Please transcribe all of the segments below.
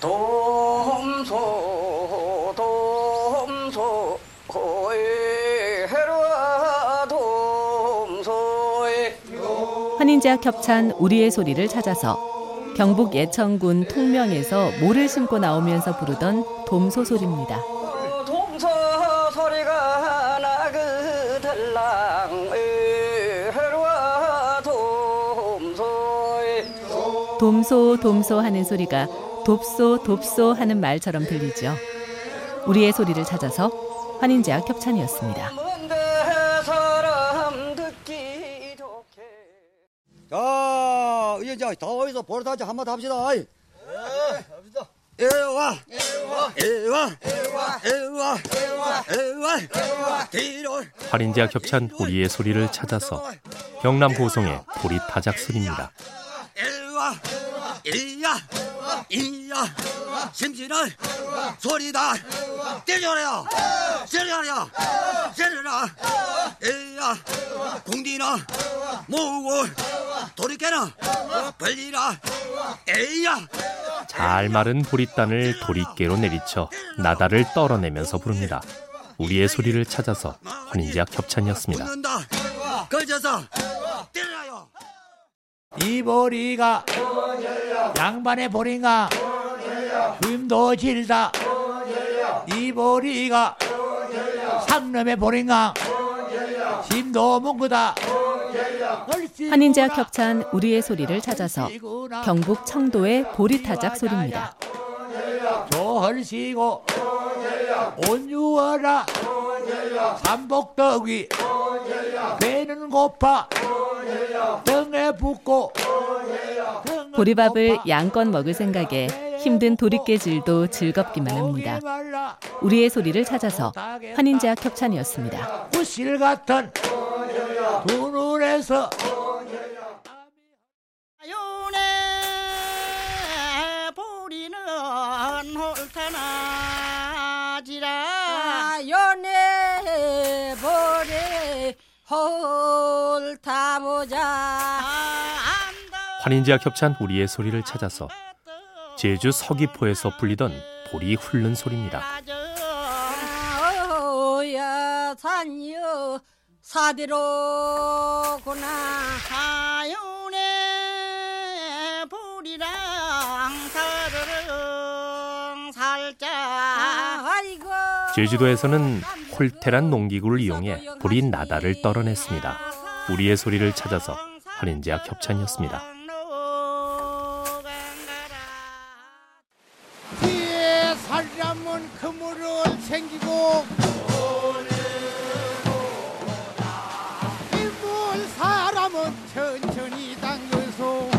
돔소 돔소 해라 돔소에 환인제와 겹찬 우리의 소리를 찾아서 경북 예천군 통명에서 모를 심고 나오면서 부르던 돔소 소리입니다. 돔소 소리가 나그 들랑 해라 돔소에 돔소 돔소 하는 소리가 돕소 돕소 하는 말처럼 들리죠. 우리의 소리를 찾아서 듣기 좋게 자, 이제 자, 다 어디서 보러타지 한마디 합시다. 예, 합시다. 에와, 에와, 에와, 에와, 에와, 에와, 뒤로. 활인제와 겹찬 우리의 소리를 찾아서 경남 고성의 보리 타작 소리입니다. 이야, 이야, 심지는 소리다. 때려라, 때려라, 때려라. 에야, 공디나 모으고 돌이켜라, 벌리라. 에야. 잘 마른 보리단을 도리깨로 내리쳐 나다를 떨어내면서 부릅니다. 우리의 소리를 찾아서 환인제와 겹찬이었습니다. 붙는다. 걸쳐서 때려요. 이 보리가 양반의 보리가? 힘도 질다. 이 보리가 상놈의 보리가? 힘도 뭉그다. 환인제와 겹찬 우리의 소리를 찾아서 경북 청도의 보리타작 소리입니다. 조헐시고 온유하라 삼복덕이 배는 고파 붓고 보리밥을. 양껏 먹을 생각에 힘든 도리깨질도 즐겁기만 합니다. 우리의 소리를 찾아서 환인제와 겹찬이었습니다. 구실 같은 두 눈에서 윤의 보리는 홀타나지라 연애 보리 홀타보자 환인제와 겹찬 우리의 소리를 찾아서 제주 서귀포에서 불리던 보리 훑는 소리입니다. 야 산이여 사대로구나 하윤의 보리랑 사르릉 살짝 아이고 제주도에서는 홀테란 농기구를 이용해 보리 나다를 떨어냈습니다. 우리의 소리를 찾아서 환인제와 겹찬이었습니다. 사람은 그물을 챙기고 인물 사람은 천천히 당겨서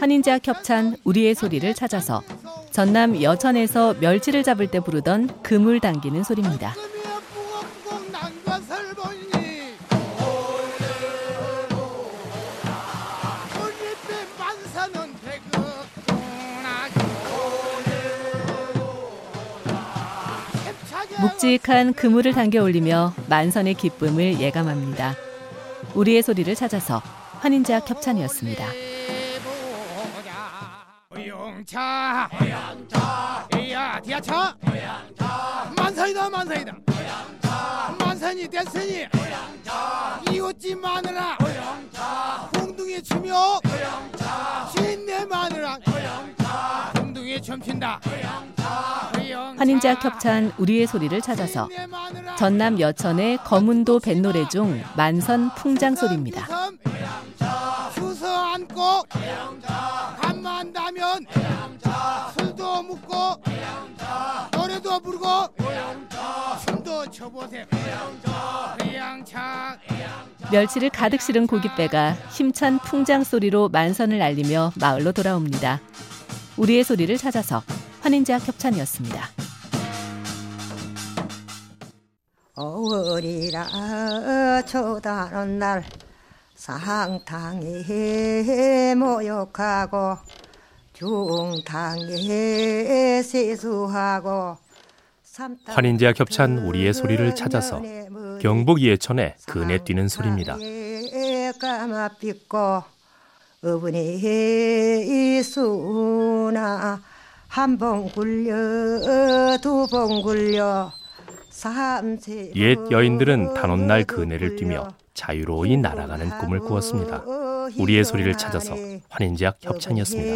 환인제와 겹찬 우리의 소리를 찾아서 전남 여천에서 멸치를 잡을 때 부르던 그물 당기는 소리입니다. 묵직한 그물을 당겨 올리며 만선의 기쁨을 예감합니다. 우리의 소리를 찾아서 환인제와 겹찬이었습니다. 호영차 호영차 이야 디아차 만선이다 만선이다 만선이 됐으니 이웃집 마누라 공둥이 추며 신내 마누라 공둥이 춤춘다 환인제와 겹찬 우리의 소리를 찾아서 전남 여천의 거문도 뱃노래 중 만선 풍장 소리입니다. 앉고 간만다면 술도 묵고 노래도 부르고 춤도 춰보세요 멸치를 가득 실은 고깃배가 힘찬 풍장 소리로 만선을 알리며 마을로 돌아옵니다. 우리의 소리를 찾아서 환인제와 겹찬이었습니다. 어월이라 초다는 날 상탕에 모욕하고 중탕에 세수하고 환인제와 겹찬 우리의 소리를 찾아서 경북 예천의 그네 뛰는 소리입니다. 까마 삐고 어머니 이수나 한 번 굴려 두 번 굴려 옛 여인들은 단오날 그네를 뛰며 자유로이 날아가는 꿈을 꾸었습니다. 우리의 소리를 찾아서 환인제약 협찬이었습니다.